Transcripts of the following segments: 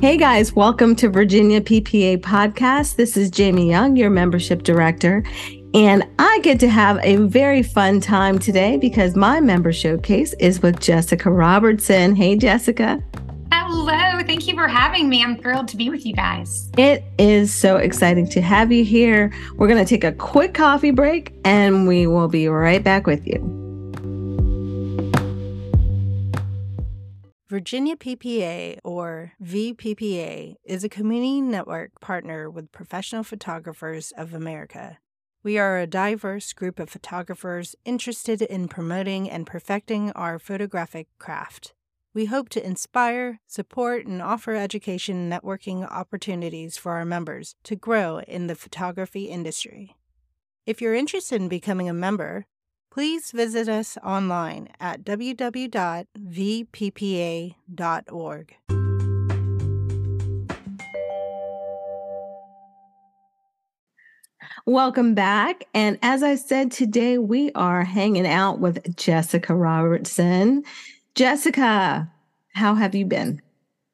Hey guys, welcome to Virginia PPA Podcast. This is Jamie Young, your membership director. And I get to have a very fun time today because my member showcase is with Jessica Robertson. Hey, Jessica. Hello. Thank you for having me. I'm thrilled to be with you guys. It is so exciting to have you here. We're going to take a quick coffee break and we will be right back with you. Virginia PPA, or VPPA, is a community network partner with Professional Photographers of America. We are a diverse group of photographers interested in promoting and perfecting our photographic craft. We hope to inspire, support, and offer education networking opportunities for our members to grow in the photography industry. If you're interested in becoming a member, please visit us online at www.vppa.org. Welcome back. And as I said, today we are hanging out with Jessica Robertson. Jessica, how have you been?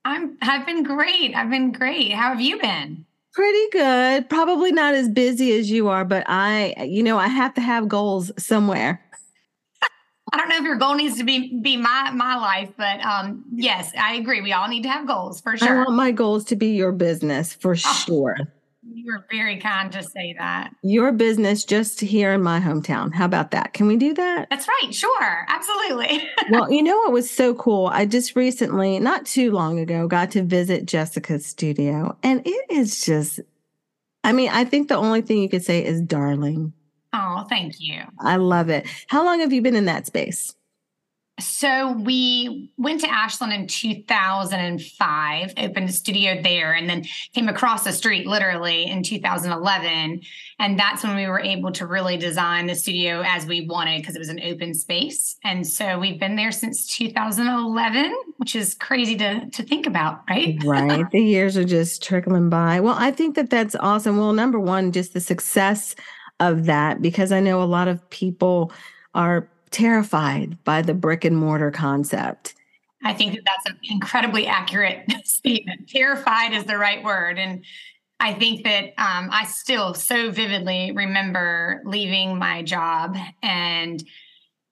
I'm I've been great. I've been great. How have you been? Pretty good. Probably not as busy as you are, but I, you know, I have to have goals somewhere. I don't know if your goal needs to be be my my life, but um, yes, I agree. We all need to have goals for sure. I want my goals to be your business for oh, sure. You were very kind to say that. Your business just here in my hometown. How about that? Can we do that? That's right. Sure. Absolutely. well, you know what was so cool? I just recently, not too long ago, got to visit Jessica's studio, and it is just, I mean, I think the only thing you could say is darling. Oh, thank you. I love it. How long have you been in that space? So we went to Ashland in 2005, opened a studio there, and then came across the street literally in 2011. And that's when we were able to really design the studio as we wanted because it was an open space. And so we've been there since 2011, which is crazy to, to think about, right? right. The years are just trickling by. Well, I think that that's awesome. Well, number one, just the success of that, because I know a lot of people are terrified by the brick and mortar concept. I think that that's an incredibly accurate statement. Terrified is the right word. And I think that um, I still so vividly remember leaving my job and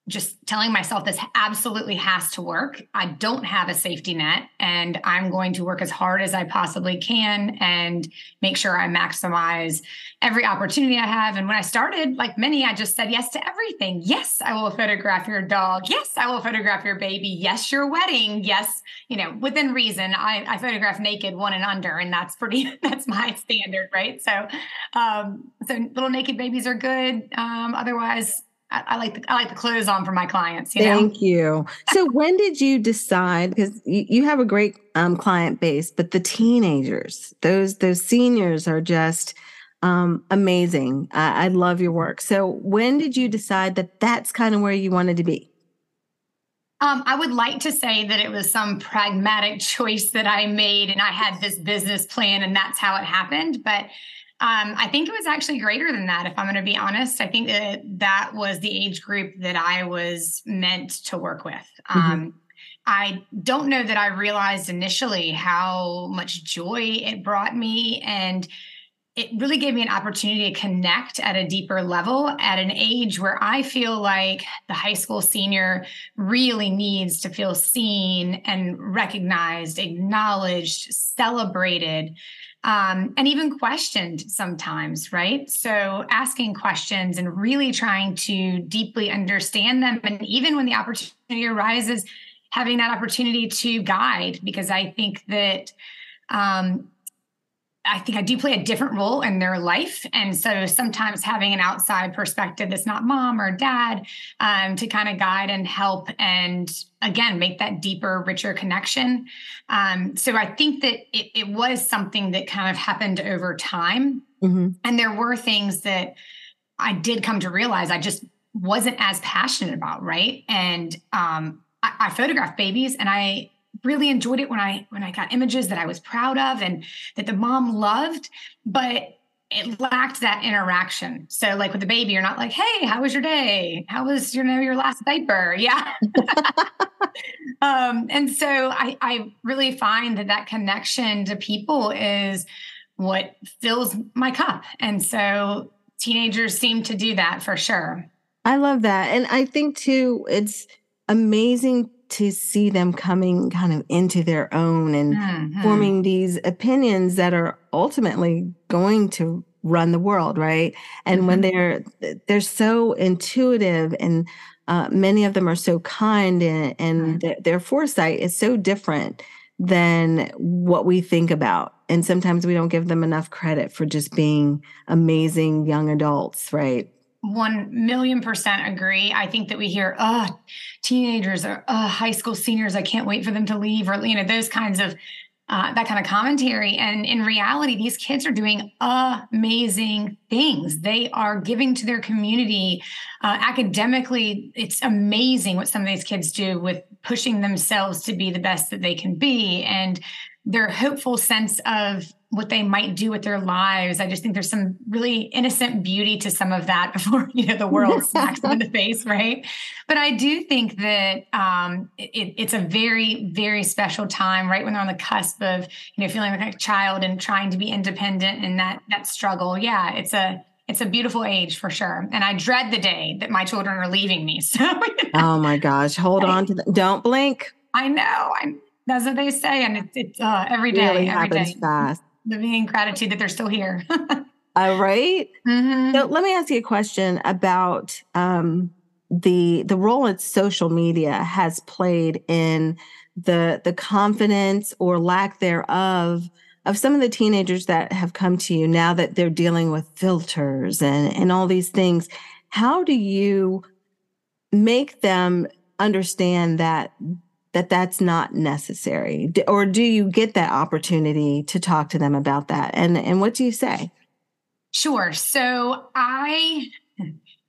just telling myself this absolutely has to work. I don't have a safety net, and I'm going to work as hard as I possibly can and make sure I maximize every opportunity I have. And when I started, like many, I just said yes to everything. Yes, I will photograph your dog. Yes, I will photograph your baby. Yes, your wedding. Yes, you know, within reason. I, I photograph naked, one and under, and that's pretty. That's my standard, right? So, um, so little naked babies are good. Um, otherwise, I, like the, I like the clothes on for my clients. You Thank know? you. So when did you decide? Because you, you have a great um, client base, but the teenagers, those those seniors, are just um, amazing. I, I love your work. So when did you decide that that's kind of where you wanted to be? Um, I would like to say that it was some pragmatic choice that I made, and I had this business plan, and that's how it happened. But um, I think it was actually greater than that, if I'm going to be honest. I think that that was the age group that I was meant to work with. Mm-hmm. Um, I don't know that I realized initially how much joy it brought me. And it really gave me an opportunity to connect at a deeper level at an age where I feel like the high school senior really needs to feel seen and recognized, acknowledged, celebrated um, and even questioned sometimes, right? So asking questions and really trying to deeply understand them. And even when the opportunity arises, having that opportunity to guide, because I think that um, I think I do play a different role in their life. And so sometimes having an outside perspective that's not mom or dad um, to kind of guide and help and again make that deeper, richer connection. Um, so I think that it, it, was something that kind of happened over time. Mm-hmm. And there were things that I did come to realize I just wasn't as passionate about, right? And um, I, I photographed babies and I really enjoyed it when I when I got images that I was proud of and that the mom loved, but it lacked that interaction. So like with the baby, you're not like, hey, how was your day? How was your you know your last diaper? Yeah. um, and so I, I really find that that connection to people is what fills my cup. And so teenagers seem to do that for sure. I love that. And I think too, it's amazing to see them coming kind of into their own and mm-hmm. forming these opinions that are ultimately going to run the world right and mm-hmm. when they're they're so intuitive and uh, many of them are so kind and, and mm-hmm. their foresight is so different than what we think about and sometimes we don't give them enough credit for just being amazing young adults right one million percent agree. I think that we hear, oh, teenagers or oh, high school seniors, I can't wait for them to leave, or you know, those kinds of uh, that kind of commentary. And in reality, these kids are doing amazing things. They are giving to their community uh, academically. It's amazing what some of these kids do with pushing themselves to be the best that they can be, and their hopeful sense of what they might do with their lives. I just think there's some really innocent beauty to some of that before you know the world smacks them in the face, right? But I do think that um, it, it's a very, very special time, right when they're on the cusp of you know feeling like a child and trying to be independent and that that struggle. Yeah, it's a it's a beautiful age for sure. And I dread the day that my children are leaving me. So, you know, oh my gosh, hold on to them. Don't blink. I know. I'm. That's what they say, and it's, it's uh, every day. Really every happens day. fast living in gratitude that they're still here. All right. mm-hmm. So let me ask you a question about um, the the role that social media has played in the the confidence or lack thereof of some of the teenagers that have come to you now that they're dealing with filters and and all these things. How do you make them understand that that that's not necessary. Or do you get that opportunity to talk to them about that? And and what do you say? Sure. So i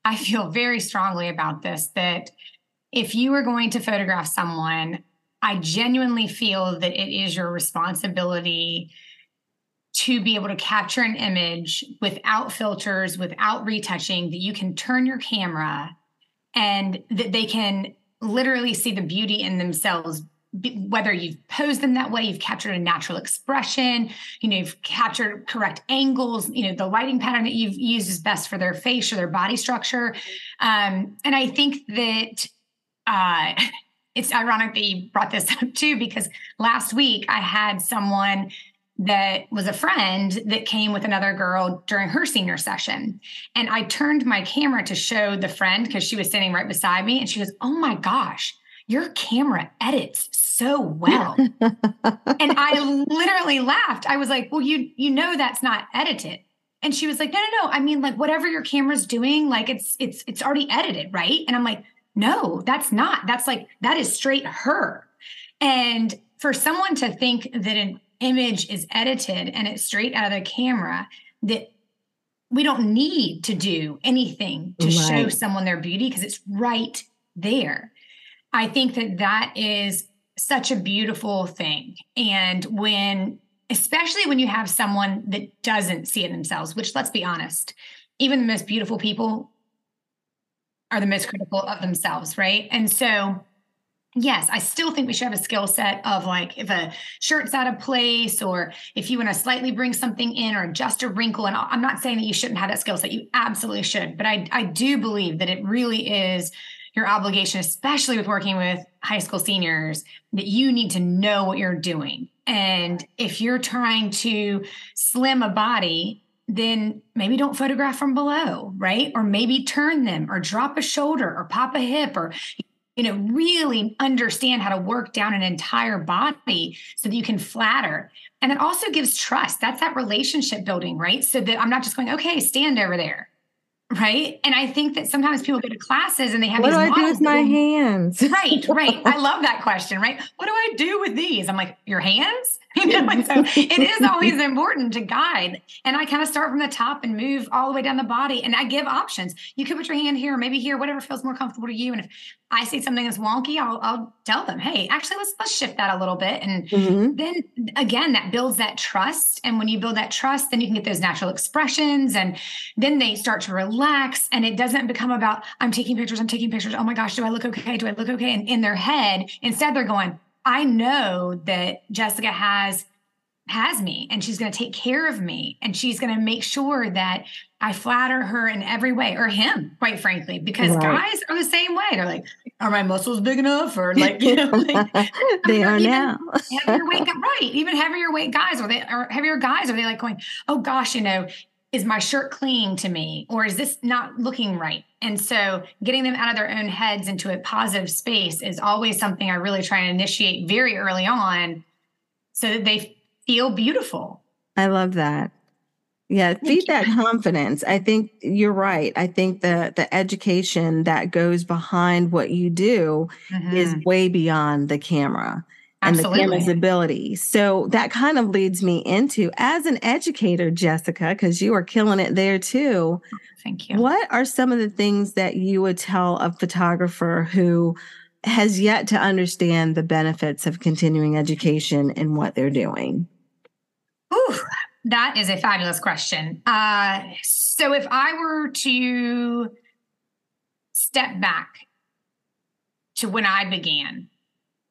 i feel very strongly about this that if you are going to photograph someone i genuinely feel that it is your responsibility to be able to capture an image without filters without retouching that you can turn your camera and that they can literally see the beauty in themselves whether you've posed them that way you've captured a natural expression you know you've captured correct angles you know the lighting pattern that you've used is best for their face or their body structure. Um, and i think that uh, it's ironic that you brought this up too because last week i had someone that was a friend that came with another girl during her senior session. And I turned my camera to show the friend because she was sitting right beside me. And she goes, Oh my gosh, your camera edits so well. and I literally laughed. I was like, Well, you you know that's not edited. And she was like, No, no, no. I mean, like whatever your camera's doing, like it's it's it's already edited, right? And I'm like, no, that's not. That's like that is straight her. And for someone to think that an image is edited and it's straight out of the camera that we don't need to do anything to right. show someone their beauty because it's right there. I think that that is such a beautiful thing. And when, especially when you have someone that doesn't see it themselves, which let's be honest, even the most beautiful people are the most critical of themselves, right? And so yes, I still think we should have a skill set of like if a shirt's out of place or if you want to slightly bring something in or adjust a wrinkle. And I'm not saying that you shouldn't have that skill set. You absolutely should. But I, I do believe that it really is your obligation, especially with working with high school seniors, that you need to know what you're doing. And if you're trying to slim a body, then maybe don't photograph from below, right? Or maybe turn them or drop a shoulder or pop a hip or you know, really understand how to work down an entire body so that you can flatter. And it also gives trust. That's that relationship building, right? So that I'm not just going, okay, stand over there. Right. And I think that sometimes people go to classes and they have what do I do with my hands? right, right. I love that question, right? What do I do with these? I'm like, your hands? You know, and so it is always important to guide. And I kind of start from the top and move all the way down the body. And I give options. You could put your hand here, maybe here, whatever feels more comfortable to you. And if I see something that's wonky, I'll, I'll tell them, hey, actually, let's let's shift that a little bit. And mm-hmm. then again, that builds that trust. And when you build that trust, then you can get those natural expressions, and then they start to relax. And it doesn't become about I'm taking pictures, I'm taking pictures. Oh my gosh, do I look okay? Do I look okay? And in their head, instead they're going, I know that Jessica has has me and she's going to take care of me and she's going to make sure that I flatter her in every way or him, quite frankly, because right. guys are the same way. They're like, are my muscles big enough? Or like, you know, like, they are now. heavier weight, right. Even heavier weight guys, or they are heavier guys, are they like going, oh gosh, you know, is my shirt clinging to me or is this not looking right? And so getting them out of their own heads into a positive space is always something I really try and initiate very early on so that they feel beautiful. I love that. Yeah, feed that confidence. I think you're right. I think the the education that goes behind what you do mm-hmm. is way beyond the camera and Absolutely. the camera's ability. So that kind of leads me into as an educator, Jessica, because you are killing it there too. Thank you. What are some of the things that you would tell a photographer who has yet to understand the benefits of continuing education in what they're doing? Ooh, that is a fabulous question. Uh, so, if I were to step back to when I began,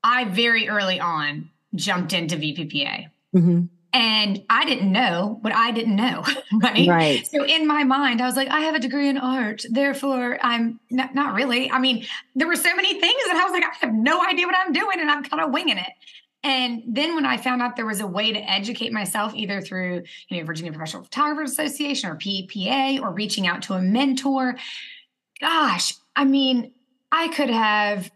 I very early on jumped into VPPA. Mm-hmm. And I didn't know what I didn't know, right? Right. So in my mind, I was like, I have a degree in art, therefore I'm not, not really. I mean, there were so many things, that I was like, I have no idea what I'm doing, and I'm kind of winging it. And then when I found out there was a way to educate myself, either through you know Virginia Professional Photographers Association or PPA, or reaching out to a mentor, gosh, I mean, I could have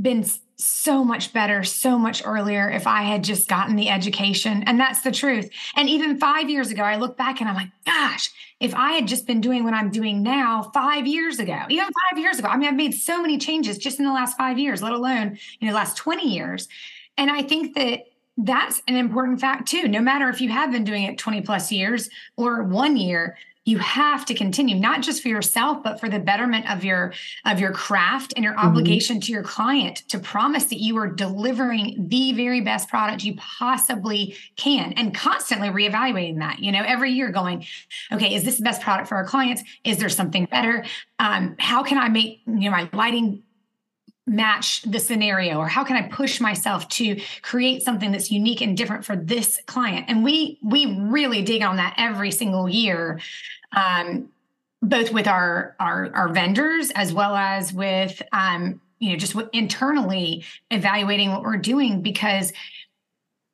been so much better so much earlier if I had just gotten the education. And that's the truth. And even five years ago, I look back and I'm like, gosh, if I had just been doing what I'm doing now five years ago, even five years ago, I mean, I've made so many changes just in the last five years, let alone, you know, last 20 years. And I think that that's an important fact too. No matter if you have been doing it 20 plus years or one year, you have to continue not just for yourself but for the betterment of your of your craft and your mm-hmm. obligation to your client to promise that you are delivering the very best product you possibly can and constantly reevaluating that you know every year going okay is this the best product for our clients is there something better um, how can i make you know my lighting match the scenario or how can i push myself to create something that's unique and different for this client and we we really dig on that every single year um, both with our, our our vendors as well as with um, you know just internally evaluating what we're doing because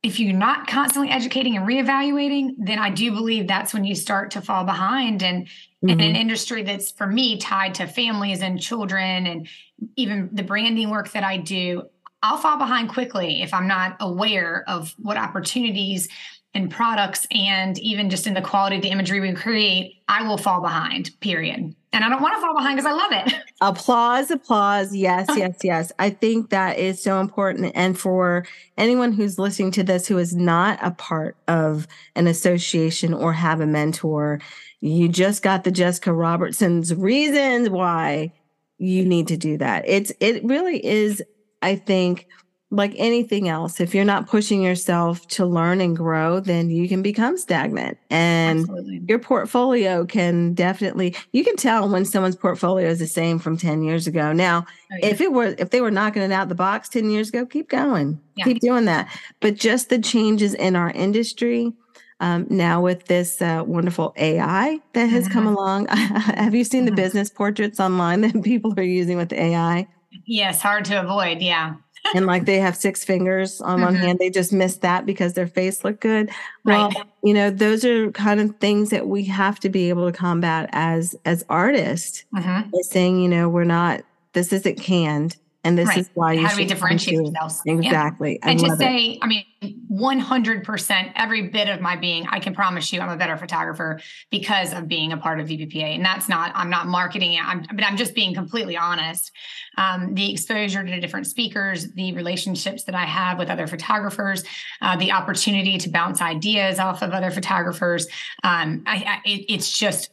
if you're not constantly educating and reevaluating, then I do believe that's when you start to fall behind. And mm-hmm. in an industry that's for me tied to families and children and even the branding work that I do, I'll fall behind quickly if I'm not aware of what opportunities and products and even just in the quality of the imagery we create, I will fall behind, period. And I don't want to fall behind because I love it. Applause, applause. Yes, yes, yes. I think that is so important. And for anyone who's listening to this who is not a part of an association or have a mentor, you just got the Jessica Robertson's reasons why you need to do that. It's it really is, I think, like anything else, if you're not pushing yourself to learn and grow, then you can become stagnant. And Absolutely. your portfolio can definitely you can tell when someone's portfolio is the same from 10 years ago. Now, oh, yeah. if it were if they were knocking it out the box 10 years ago, keep going. Yeah. Keep doing that. But just the changes in our industry, um, now with this uh, wonderful AI that has mm-hmm. come along. Have you seen mm-hmm. the business portraits online that people are using with AI? Yes, hard to avoid. Yeah and like they have six fingers on mm-hmm. one hand they just missed that because their face looked good well right. you know those are kind of things that we have to be able to combat as as artists mm-hmm. saying you know we're not this isn't canned and this right. is why you how do we differentiate ourselves exactly yeah. and to say it. i mean 100% every bit of my being i can promise you i'm a better photographer because of being a part of vppa and that's not i'm not marketing it I'm, but i'm just being completely honest um, the exposure to different speakers the relationships that i have with other photographers uh, the opportunity to bounce ideas off of other photographers um, I, I, it, it's just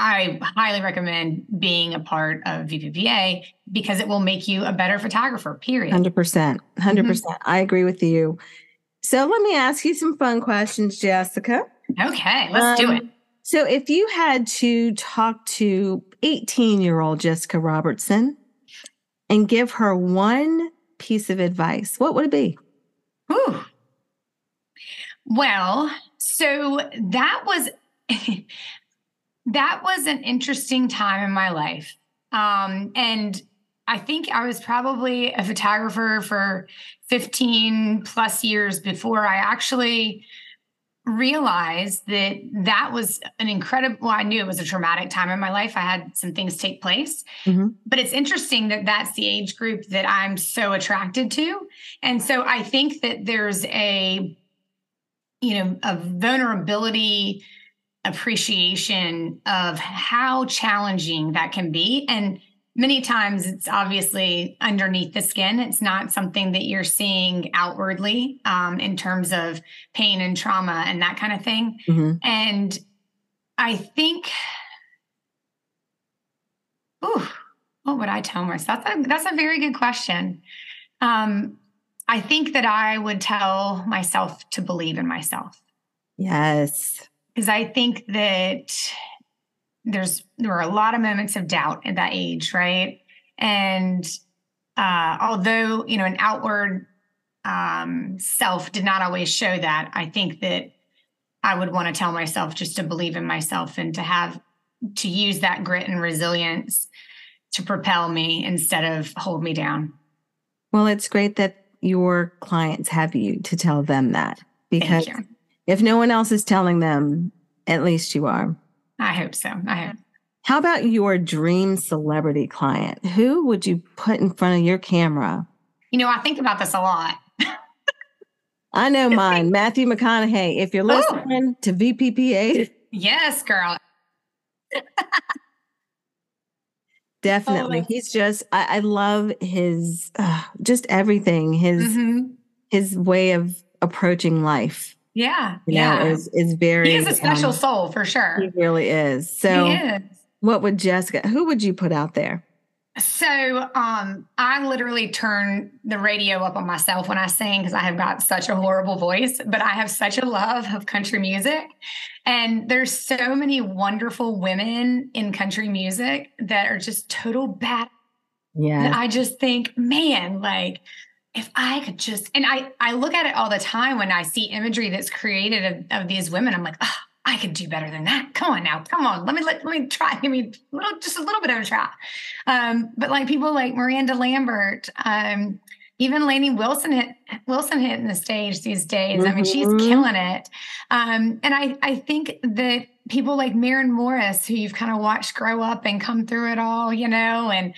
I highly recommend being a part of VPPA because it will make you a better photographer, period. 100%. 100%. Mm-hmm. I agree with you. So let me ask you some fun questions, Jessica. Okay, let's um, do it. So if you had to talk to 18 year old Jessica Robertson and give her one piece of advice, what would it be? Ooh. Well, so that was that was an interesting time in my life. Um, and I think I was probably a photographer for 15 plus years before I actually realized that that was an incredible well, i knew it was a traumatic time in my life i had some things take place mm-hmm. but it's interesting that that's the age group that i'm so attracted to and so i think that there's a you know a vulnerability appreciation of how challenging that can be. And many times it's obviously underneath the skin. It's not something that you're seeing outwardly um, in terms of pain and trauma and that kind of thing. Mm-hmm. And I think, oh, what would I tell myself? That's a, that's a very good question. Um, I think that I would tell myself to believe in myself. Yes because I think that there's there were a lot of moments of doubt at that age, right? And uh, although you know an outward um, self did not always show that, I think that I would want to tell myself just to believe in myself and to have to use that grit and resilience to propel me instead of hold me down. Well, it's great that your clients have you to tell them that because if no one else is telling them, at least you are. I hope so. I hope. How about your dream celebrity client? Who would you put in front of your camera? You know, I think about this a lot. I know mine, Matthew McConaughey. If you're listening oh. to VPPA, yes, girl. Definitely. Oh, He's just, I, I love his, uh, just everything, his, mm-hmm. his way of approaching life. Yeah. You yeah. Know, is, is very. He is a special um, soul for sure. He really is. So, is. what would Jessica, who would you put out there? So, um, I literally turn the radio up on myself when I sing because I have got such a horrible voice, but I have such a love of country music. And there's so many wonderful women in country music that are just total bad. Yeah. I just think, man, like if I could just, and I, I look at it all the time when I see imagery that's created of, of these women, I'm like, oh, I could do better than that. Come on now, come on. Let me let, let me try. Give me a little, just a little bit of a try. Um, but like people like Miranda Lambert, um, even Lainey Wilson hit Wilson hitting the stage these days. I mean, she's mm-hmm. killing it. Um, and I I think that people like Maren Morris, who you've kind of watched grow up and come through it all, you know, and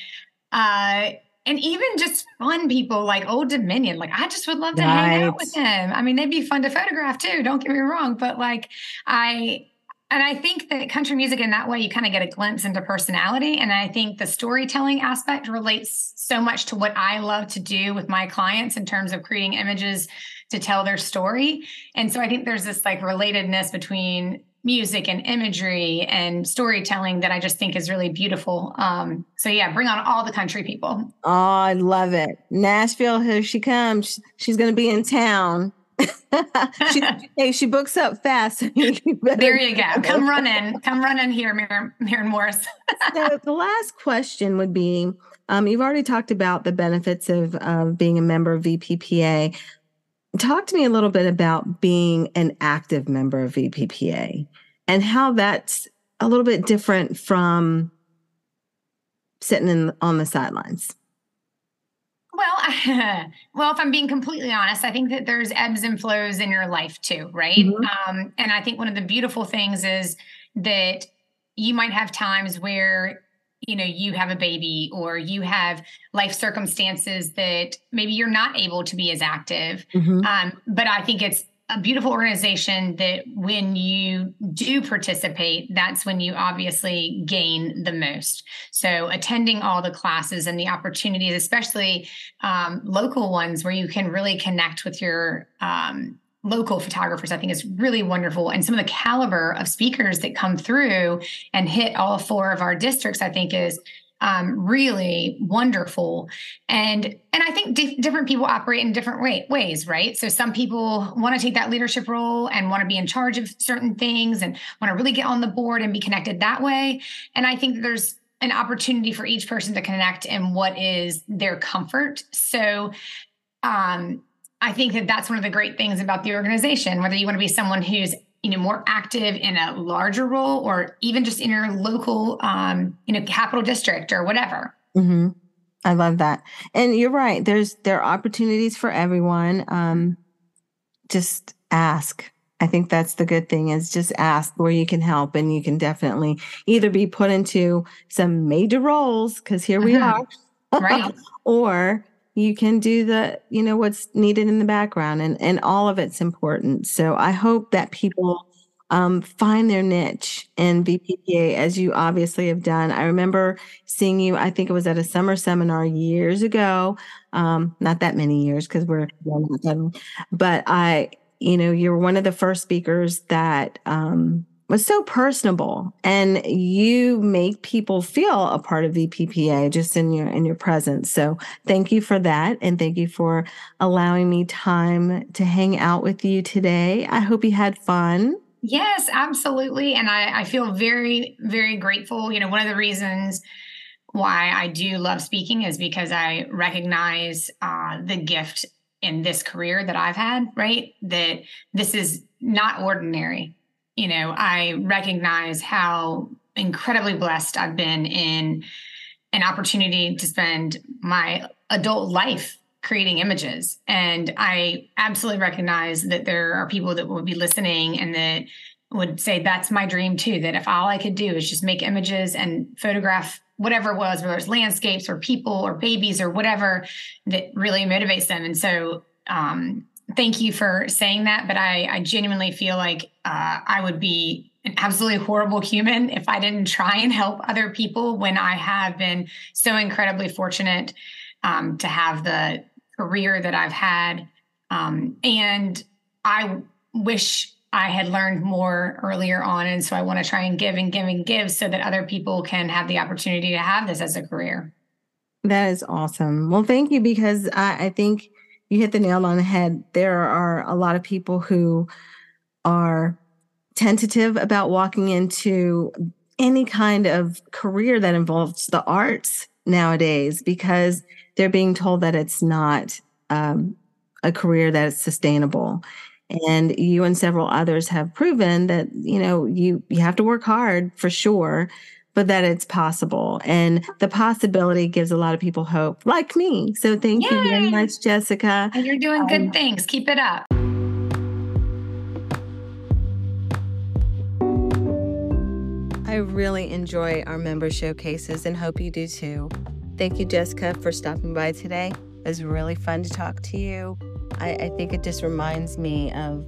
uh, and even just fun people like Old Dominion. Like I just would love to right. hang out with them. I mean, they'd be fun to photograph too. Don't get me wrong, but like I and I think that country music in that way, you kind of get a glimpse into personality. And I think the storytelling aspect relates so much to what I love to do with my clients in terms of creating images to tell their story. And so I think there's this like relatedness between music and imagery and storytelling that I just think is really beautiful. Um, so yeah, bring on all the country people. Oh, I love it. Nashville, here she comes. She's going to be in town. she, hey, she books up fast. there you go. Come running. Come running here, Maren, Morris. so the last question would be, um, you've already talked about the benefits of, of being a member of VPPA. Talk to me a little bit about being an active member of VPPA and how that's a little bit different from sitting in, on the sidelines. Well, well, if I'm being completely honest, I think that there's ebbs and flows in your life too, right? Mm-hmm. Um, and I think one of the beautiful things is that you might have times where you know you have a baby or you have life circumstances that maybe you're not able to be as active mm-hmm. um, but i think it's a beautiful organization that when you do participate that's when you obviously gain the most so attending all the classes and the opportunities especially um, local ones where you can really connect with your um, local photographers i think is really wonderful. And some of the caliber of speakers that come through and hit all four of our districts i think is um, really wonderful. And and i think di- different people operate in different way- ways right? So some people want to take that leadership role and want to be in charge of certain things and want to really get on the board and be connected that way. And i think there's an opportunity for each person to connect in what is their comfort. So um, I think that that's one of the great things about the organization, whether you want to be someone who's you know more active in a larger role or even just in your local um, you know capital district or whatever. Mm-hmm. i love that. And you're right there's there are opportunities for everyone um, just ask. I think that's the good thing is just ask where you can help and you can definitely either be put into some major roles because here we mm-hmm. are. Right. Or you can do the you know what's needed in the background and and all of it's important. So i hope that people um, find their niche in vppa as you obviously have done. I remember seeing you i think it was at a summer seminar years ago um, not that many years because we're but i you know you're one of the first speakers that um, was so personable and you make people feel a part of VPPA just in your in your presence. So thank you for that and thank you for allowing me time to hang out with you today. I hope you had fun. Yes, absolutely. And I, I feel very, very grateful. You know, one of the reasons why I do love speaking is because I recognize uh, the gift in this career that I've had, right? That this is not ordinary you know, I recognize how incredibly blessed I've been in an opportunity to spend my adult life creating images. And I absolutely recognize that there are people that will be listening and that would say that's my dream too. That if all I could do is just make images and photograph whatever it was, whether it's landscapes or people or babies or whatever that really motivates them. And so um, thank you for saying that, but I, I genuinely feel like uh, I would be an absolutely horrible human if I didn't try and help other people when I have been so incredibly fortunate um, to have the career that I've had. Um, and I wish I had learned more earlier on. And so I want to try and give and give and give so that other people can have the opportunity to have this as a career. That is awesome. Well, thank you because I, I think you hit the nail on the head. There are a lot of people who are tentative about walking into any kind of career that involves the arts nowadays because they're being told that it's not um, a career that is sustainable and you and several others have proven that you know you you have to work hard for sure but that it's possible. And the possibility gives a lot of people hope, like me. So thank Yay. you very much, Jessica. And you're doing good um, things. Keep it up. I really enjoy our member showcases and hope you do too. Thank you, Jessica, for stopping by today. It was really fun to talk to you. I, I think it just reminds me of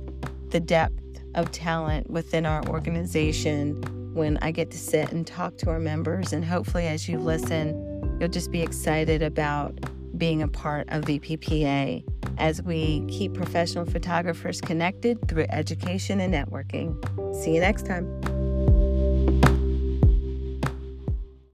the depth of talent within our organization when I get to sit and talk to our members. And hopefully, as you listen, you'll just be excited about being a part of VPPA as we keep professional photographers connected through education and networking. See you next time.